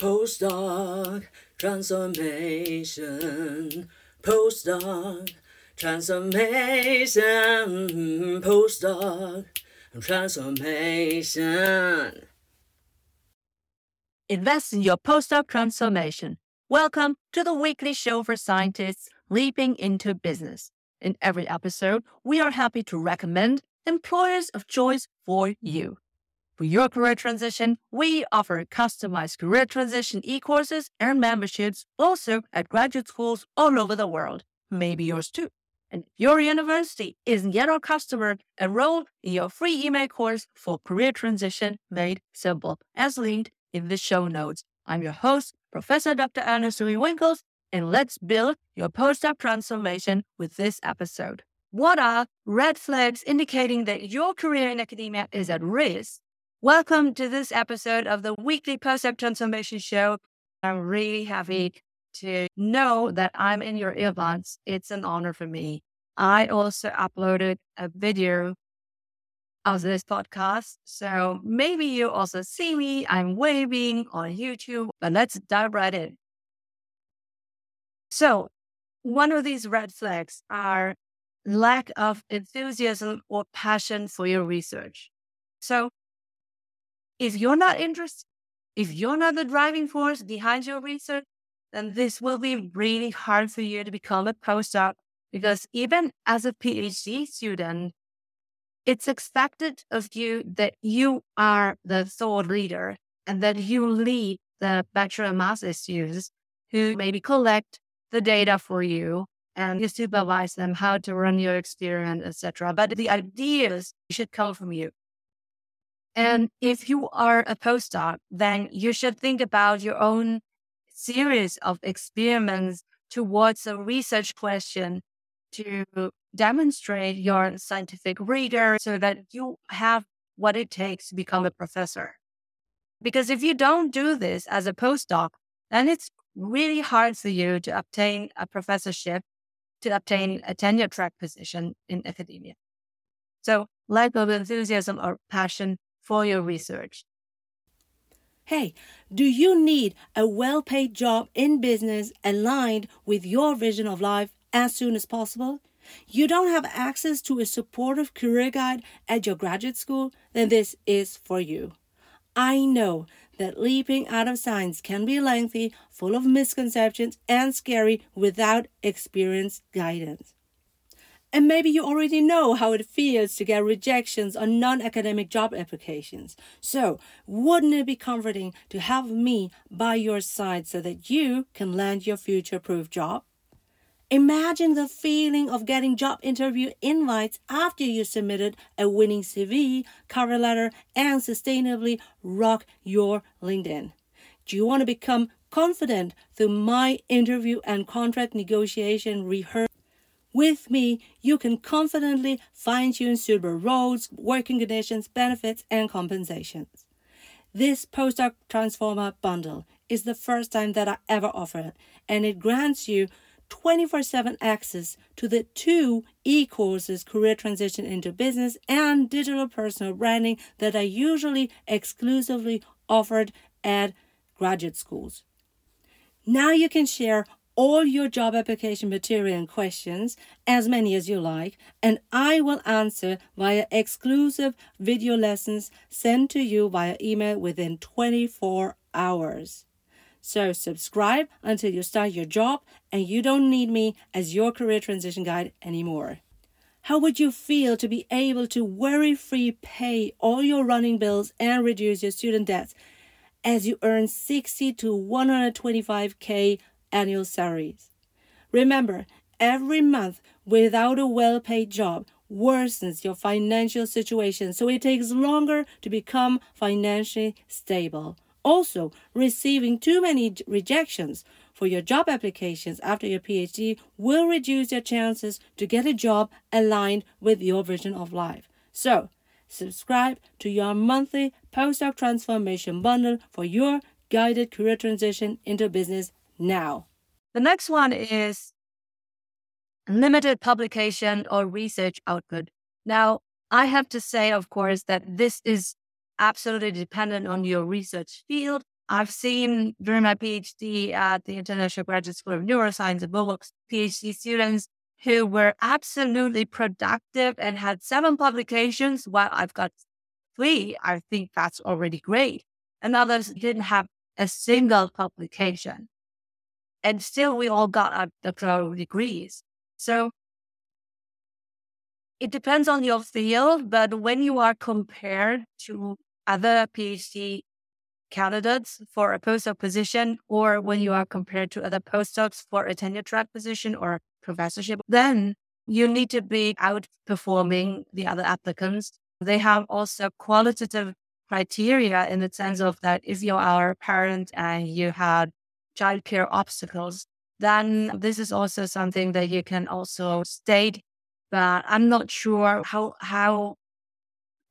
Postdoc transformation. Postdoc transformation. Postdoc transformation. Invest in your postdoc transformation. Welcome to the weekly show for scientists leaping into business. In every episode, we are happy to recommend employers of choice for you. For your career transition, we offer customized career transition e courses and memberships also at graduate schools all over the world, maybe yours too. And if your university isn't yet our customer, enroll in your free email course for career transition made simple, as linked in the show notes. I'm your host, Professor Dr. Eleonore Soei-Winkels, and let's build your postdoc transformation with this episode. What are red flags indicating that your career in academia is at risk? Welcome to this episode of the weekly postdoc transformation show. I'm really happy mm. to know that I'm in your earbuds. It's an honor for me. I also uploaded a video of this podcast. So maybe you also see me. I'm waving on YouTube, but let's dive right in. So, one of these red flags are lack of enthusiasm or passion for your research. So, if you're not interested, if you're not the driving force behind your research, then this will be really hard for you to become a postdoc because even as a PhD student, it's expected of you that you are the thought leader and that you lead the bachelor master students who maybe collect the data for you and you supervise them how to run your experiment, etc. But the ideas should come from you. And if you are a postdoc, then you should think about your own series of experiments towards a research question to demonstrate your scientific rigor so that you have what it takes to become a professor. Because if you don't do this as a postdoc, then it's really hard for you to obtain a professorship, to obtain a tenure track position in academia. So, lack of enthusiasm or passion for your research. Hey, do you need a well paid job in business aligned with your vision of life as soon as possible? You don't have access to a supportive career guide at your graduate school? Then this is for you. I know that leaping out of science can be lengthy, full of misconceptions, and scary without experienced guidance. And maybe you already know how it feels to get rejections on non academic job applications. So, wouldn't it be comforting to have me by your side so that you can land your future proof job? Imagine the feeling of getting job interview invites after you submitted a winning CV, cover letter, and sustainably rock your LinkedIn. Do you want to become confident through my interview and contract negotiation rehearsal? With me, you can confidently fine tune suitable roles, working conditions, benefits, and compensations. This postdoc transformer bundle is the first time that I ever offer it, and it grants you 24 7 access to the two e courses Career Transition into Business and Digital Personal Branding that are usually exclusively offered at graduate schools. Now you can share all your job application material and questions, as many as you like, and I will answer via exclusive video lessons sent to you via email within 24 hours. So subscribe until you start your job and you don't need me as your career transition guide anymore. How would you feel to be able to worry free pay all your running bills and reduce your student debts as you earn 60 to 125k annual salaries. Remember, every month without a well paid job worsens your financial situation, so it takes longer to become financially stable. Also, receiving too many rejections for your job applications after your PhD will reduce your chances to get a job aligned with your vision of life. So, subscribe to your monthly postdoc transformation bundle for your guided career transition into business now. The next one is limited publication or research output. Now, I have to say, of course, that this is absolutely dependent on your research field. I've seen during my PhD at the International Graduate School of Neuroscience and Bochum PhD students who were absolutely productive and had seven publications while I've got three. I think that's already great. And others didn't have a single publication. And still we all got our doctoral degrees. So it depends on your field, but when you are compared to other PhD candidates for a postdoc position, or when you are compared to other postdocs for a tenure track position or professorship, then you need to be outperforming the other applicants. They have also qualitative criteria in the sense of that if you are a parent and you had childcare obstacles, then this is also something that you can also state. But I'm not sure how how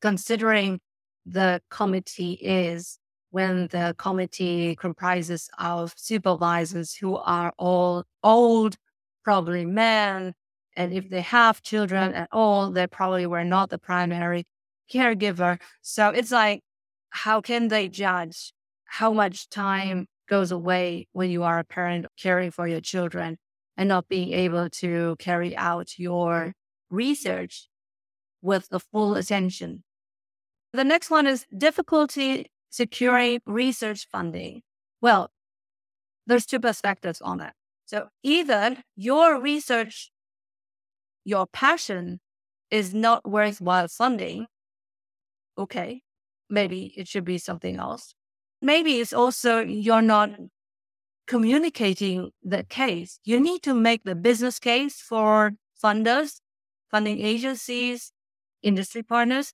considering the committee is when the committee comprises of supervisors who are all old, probably men, and if they have children at all, they probably were not the primary caregiver. So it's like, how can they judge how much time goes away when you are a parent caring for your children and not being able to carry out your research with the full attention? The next one is difficulty securing research funding. Well, there's two perspectives on that. So either your research, your passion is not worthwhile funding. Okay. Maybe it should be something else. Maybe it's also you're not communicating the case. You need to make the business case for funders, funding agencies, industry partners.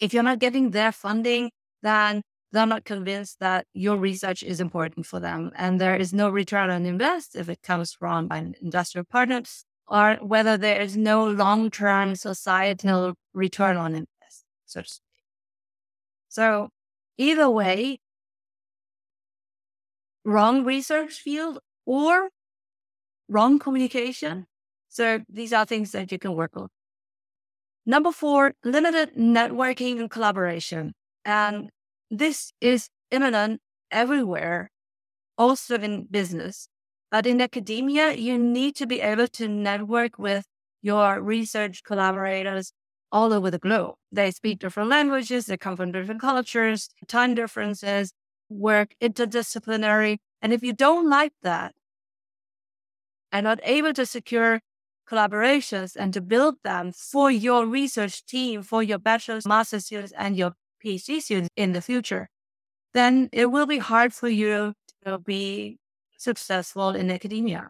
If you're not getting their funding, then they're not convinced that your research is important for them. And there is no return on invest if it comes from an industrial partner or whether there is no long term societal return on invest, so to speak. So, either way, wrong research field or wrong communication. So, these are things that you can work on. Number four, limited networking and collaboration. And this is imminent everywhere, also in business. But in academia, you need to be able to network with your research collaborators all over the globe. They speak mm. different languages, they come from different cultures, time differences, work interdisciplinary. And if you don't like that and not able to secure collaborations and to build them for your research team, for your bachelor's, master's students, and your PhD students in the future, then it will be hard for you to be successful in academia.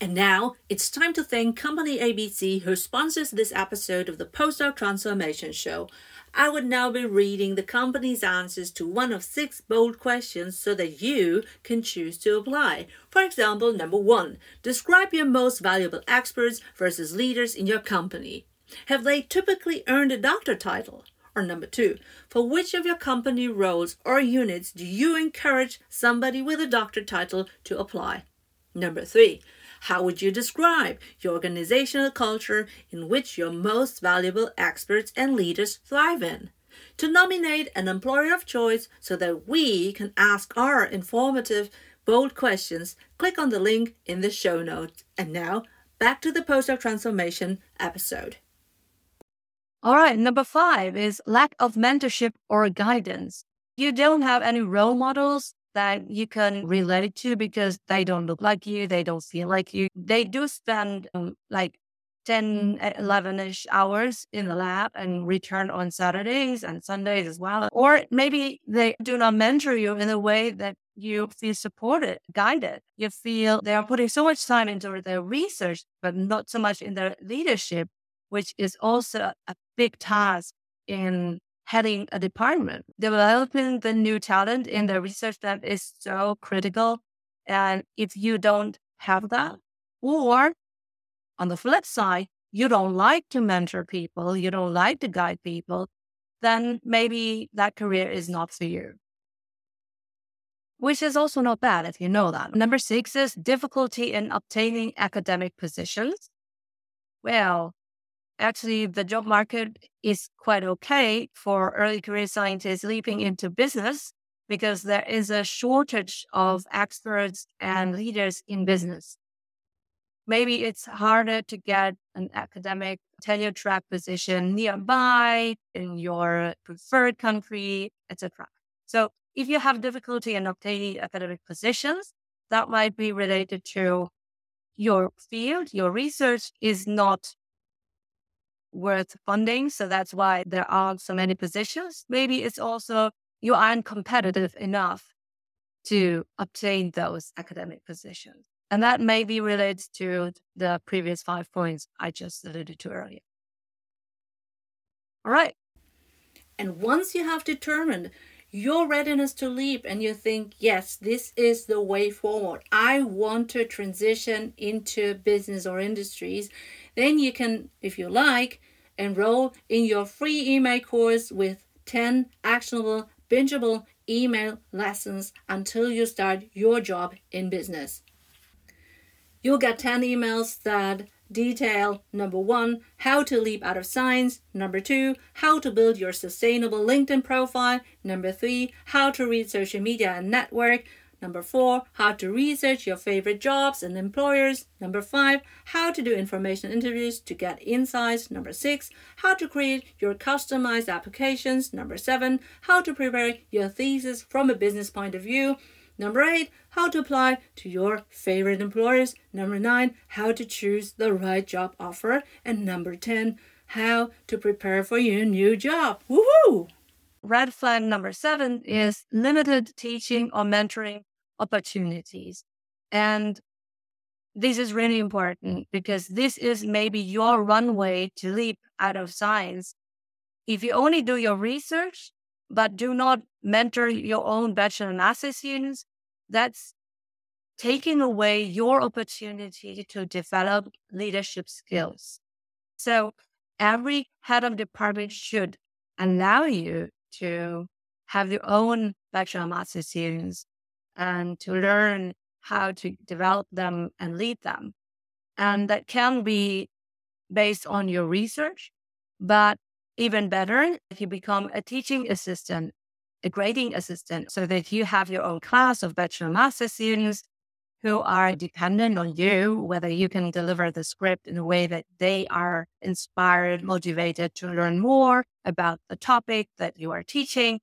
And now it's time to thank Company ABC, who sponsors this episode of the Postdoc Transformation Show. I would now be reading the company's answers to one of six bold questions so that you can choose to apply. For example, number one, describe your most valuable experts versus leaders in your company. Have they typically earned a doctor title? Or number two, for which of your company roles or units do you encourage somebody with a doctor title to apply? Number three, how would you describe your organizational culture in which your most valuable experts and leaders thrive in? To nominate an employer of choice so that we can ask our informative, bold questions, click on the link in the show notes. And now, back to the postdoc transformation episode. All right, number five is lack of mentorship or guidance. You don't have any role models that you can relate to because they don't look like you, they don't feel like you. They do spend um, like 10, 11 ish hours in the lab and return on Saturdays and Sundays as well. Or maybe they do not mentor you in a way that you feel supported, guided. You feel they are putting so much time into their research, but not so much in their leadership which is also a big task in heading a department. Developing the new talent in the research lab is so critical. And if you don't have that, or on the flip side, you don't like to mentor people, you don't like to guide people, then maybe that career is not for you. Which is also not bad if you know that. Number six is difficulty in obtaining academic positions. Well, actually the job market is quite okay for early career scientists leaping into business. because there is a shortage of experts and leaders in business. Maybe it's harder to get an academic tenure track position nearby in your preferred country, etc. So if you have difficulty in obtaining academic positions, that might be related to your field, your research is not worth funding. So that's why there aren't so many positions. Maybe it's also you aren't competitive enough to obtain those academic positions. And that may be related to the previous five points I just alluded to earlier. All right. And once you have determined your readiness to leap and you think, yes, this is the way forward, I want to transition into business or industries, then you can, if you like, enroll in your free email course with 10 actionable, bingeable email lessons until you start your job in business. You'll get 10 emails that detail number one, how to leap out of science, number two, how to build your sustainable LinkedIn profile, number three, how to read social media and network, number four, how to research your favorite jobs and employers, number five, how to do information interviews to get insights, number six, how to create your customized applications, number seven, how to prepare your thesis from a business point of view. Number eight, how to apply to your favorite employers. Number nine, how to choose the right job offer. And number 10, how to prepare for your new job. Woohoo! Red flag number seven is limited teaching or mentoring opportunities. And this is really important because this is maybe your runway to leap out of science. If you only do your research, but do not mentor your own bachelor and master students, that's taking away your opportunity to develop leadership skills. So every head of department should allow you to have your own bachelor and master students and to learn how to develop them and lead them. And that can be based on your research, but even better, if you become a teaching assistant, a grading assistant, so that you have your own class of bachelor master students who are dependent on you, whether you can deliver the script in a way that they are inspired, motivated to learn more about the topic that you are teaching.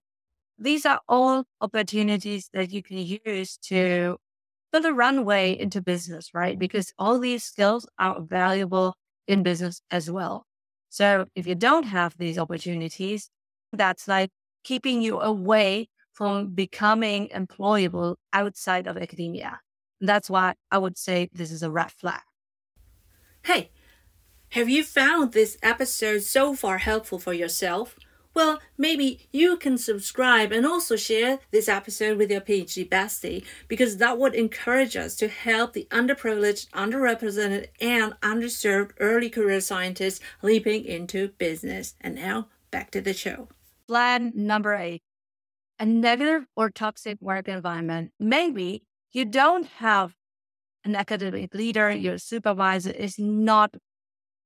These are all opportunities that you can use to build a runway into business, right? Because all these skills are valuable in business as well. So if you don't have these opportunities, that's like keeping you away from becoming employable outside of academia. That's why I would say this is a red flag. Hey, have you found this episode so far helpful for yourself? Well, maybe you can subscribe and also share this episode with your PhD bestie because that would encourage us to help the underprivileged, underrepresented, and underserved early career scientists leaping into business. And now back to the show. Plan number eight a negative or toxic work environment. Maybe you don't have an academic leader, your supervisor is not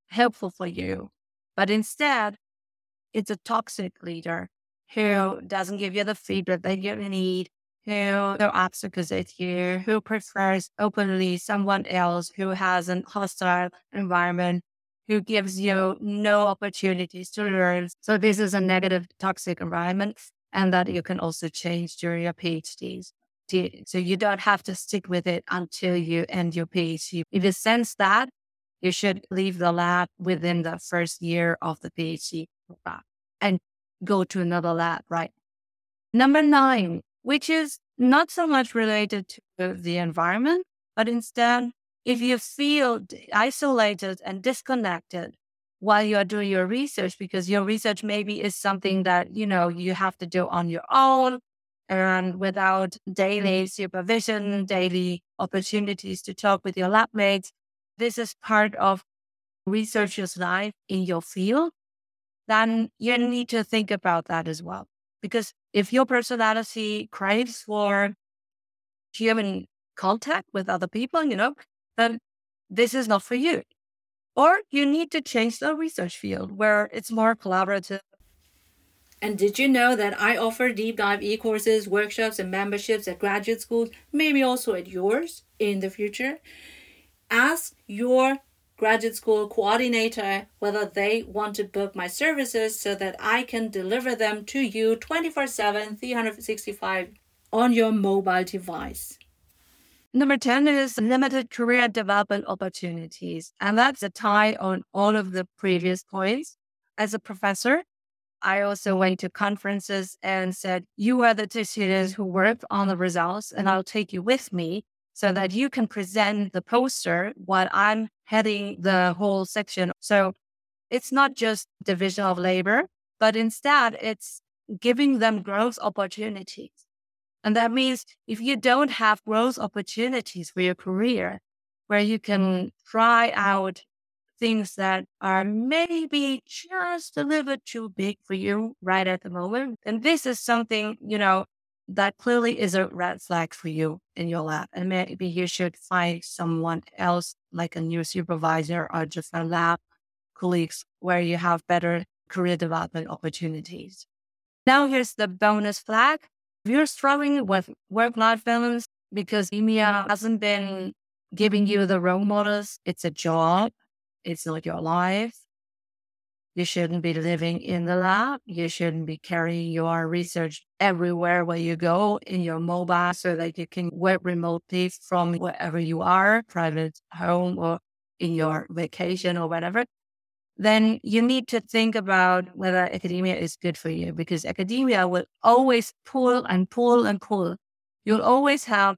helpful for you, but instead, it's a toxic leader who mm-hmm. doesn't give you the feedback that you need, who throw obstacles at you, who prefers openly someone else who has an hostile environment, who gives you no opportunities to learn. So this is a negative toxic environment and that you can also change during your PhDs. So you don't have to stick with it until you end your PhD. If you sense that, you should leave the lab within the first year of the PhD and go to another lab, right? Number nine, which is not so much related to the environment, but instead, if you feel isolated and disconnected while you are doing your research, because your research maybe is something that, you know, you have to do on your own and without daily supervision, daily opportunities to talk with your lab mates, this is part of researcher's life in your field, then you need to think about that as well. Because if your personality craves for human contact with other people, you know, then this is not for you. Or you need to change the research field where it's more collaborative. And did you know that I offer deep dive e courses, workshops, and memberships at graduate schools, maybe also at yours in the future? Ask your graduate school coordinator whether they want to book my services so that I can deliver them to you 24 7, 365 on your mobile device. Number 10 is limited career development opportunities. And that's a tie on all of the previous points. As a professor, I also went to conferences and said, You are the two students who worked on the results, and I'll take you with me so that you can present the poster while I'm heading the whole section. So it's not just division of labor, but instead it's giving them growth opportunities. And that means if you don't have growth opportunities for your career, where you can try out things that are maybe just a little bit too big for you right at the moment, then this is something, you know, that clearly is a red flag for you in your lab. And maybe you should find someone else, like a new supervisor or just a lab colleagues where you have better career development opportunities. Now here's the bonus flag. If you're struggling with work-life balance because EMEA hasn't been giving you the role models, it's a job, it's not your life, you shouldn't be living in the lab. You shouldn't be carrying your research everywhere where you go in your mobile so that you can work remotely from wherever you are, private home or in your vacation or whatever. Then you need to think about whether academia is good for you because academia will always pull and pull and pull. You'll always have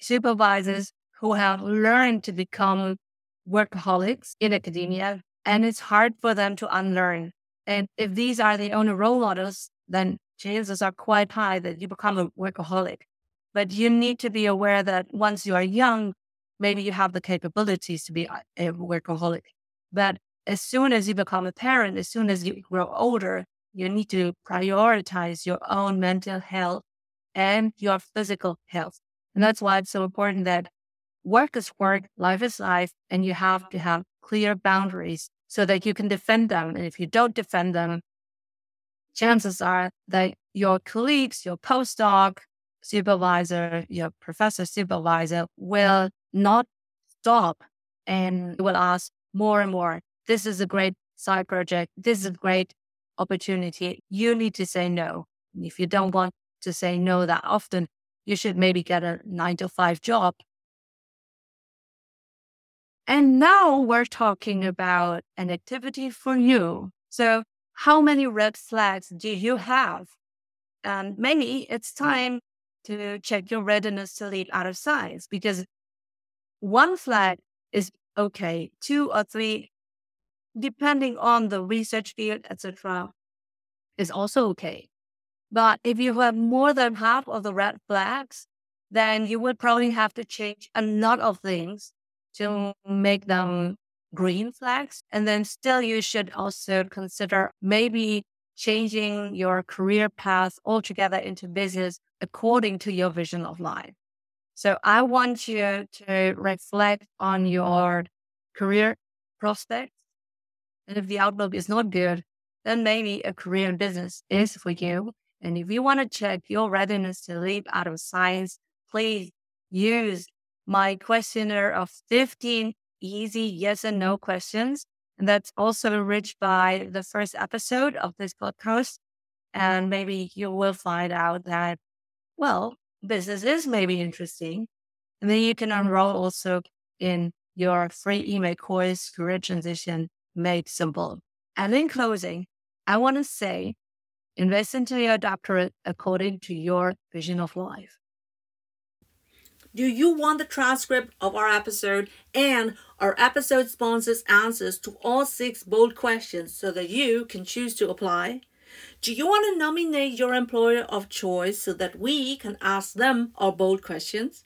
supervisors who have learned to become workaholics in academia and it's hard for them to unlearn. And if these are the only role models, then chances are quite high that you become a workaholic. But you need to be aware that once you are young, maybe you have the capabilities to be a workaholic. But as soon as you become a parent, as soon as you grow older, you need to prioritize your own mental health and your physical health. And that's why it's so important that work is work, life is life, and you have to have clear boundaries so that you can defend them. And if you don't defend them, chances are that your colleagues, your postdoc supervisor, your professor supervisor will not stop and will ask more and more. This is a great side project. This is a great opportunity. You need to say no. And if you don't want to say no that often, you should maybe get a nine to five job and now we're talking about an activity for you. So, how many red flags do you have? And maybe it's time to check your readiness to lead out of science because one flag is okay, two or three, depending on the research field, etc., is also okay. But if you have more than half of the red flags, then you would probably have to change a lot of things to make them green flags. And then still you should also consider maybe changing your career path altogether into business according to your vision of life. So I want you to reflect on your career prospects. And if the outlook is not good, then maybe a career in business is for you. And if you want to check your readiness to leap out of science, please use my questionnaire of 15 easy yes and no questions. And that's also enriched by the first episode of this podcast. And maybe you will find out that, well, business is maybe interesting. And then you can enroll also in your free email course, Career Transition Made Simple. And in closing, I want to say invest into your doctorate according to your vision of life. Do you want the transcript of our episode and our episode sponsors' answers to all six bold questions so that you can choose to apply? Do you want to nominate your employer of choice so that we can ask them our bold questions?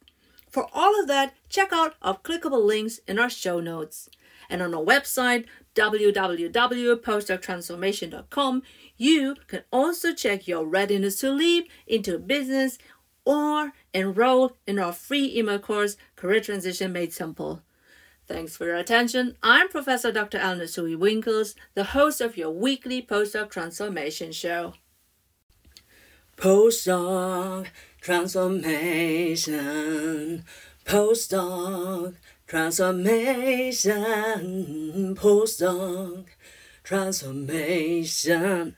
For all of that, check out our clickable links in our show notes. And on our website, www.postdoctransformation.com, you can also check your readiness to leap into business or enroll in our free email course, Career Transition Made Simple. Thanks for your attention. I'm Professor Dr. Eleonore Soei-Winkels, the host of your weekly postdoc transformation show. postdoc transformation, postdoc transformation, postdoc transformation.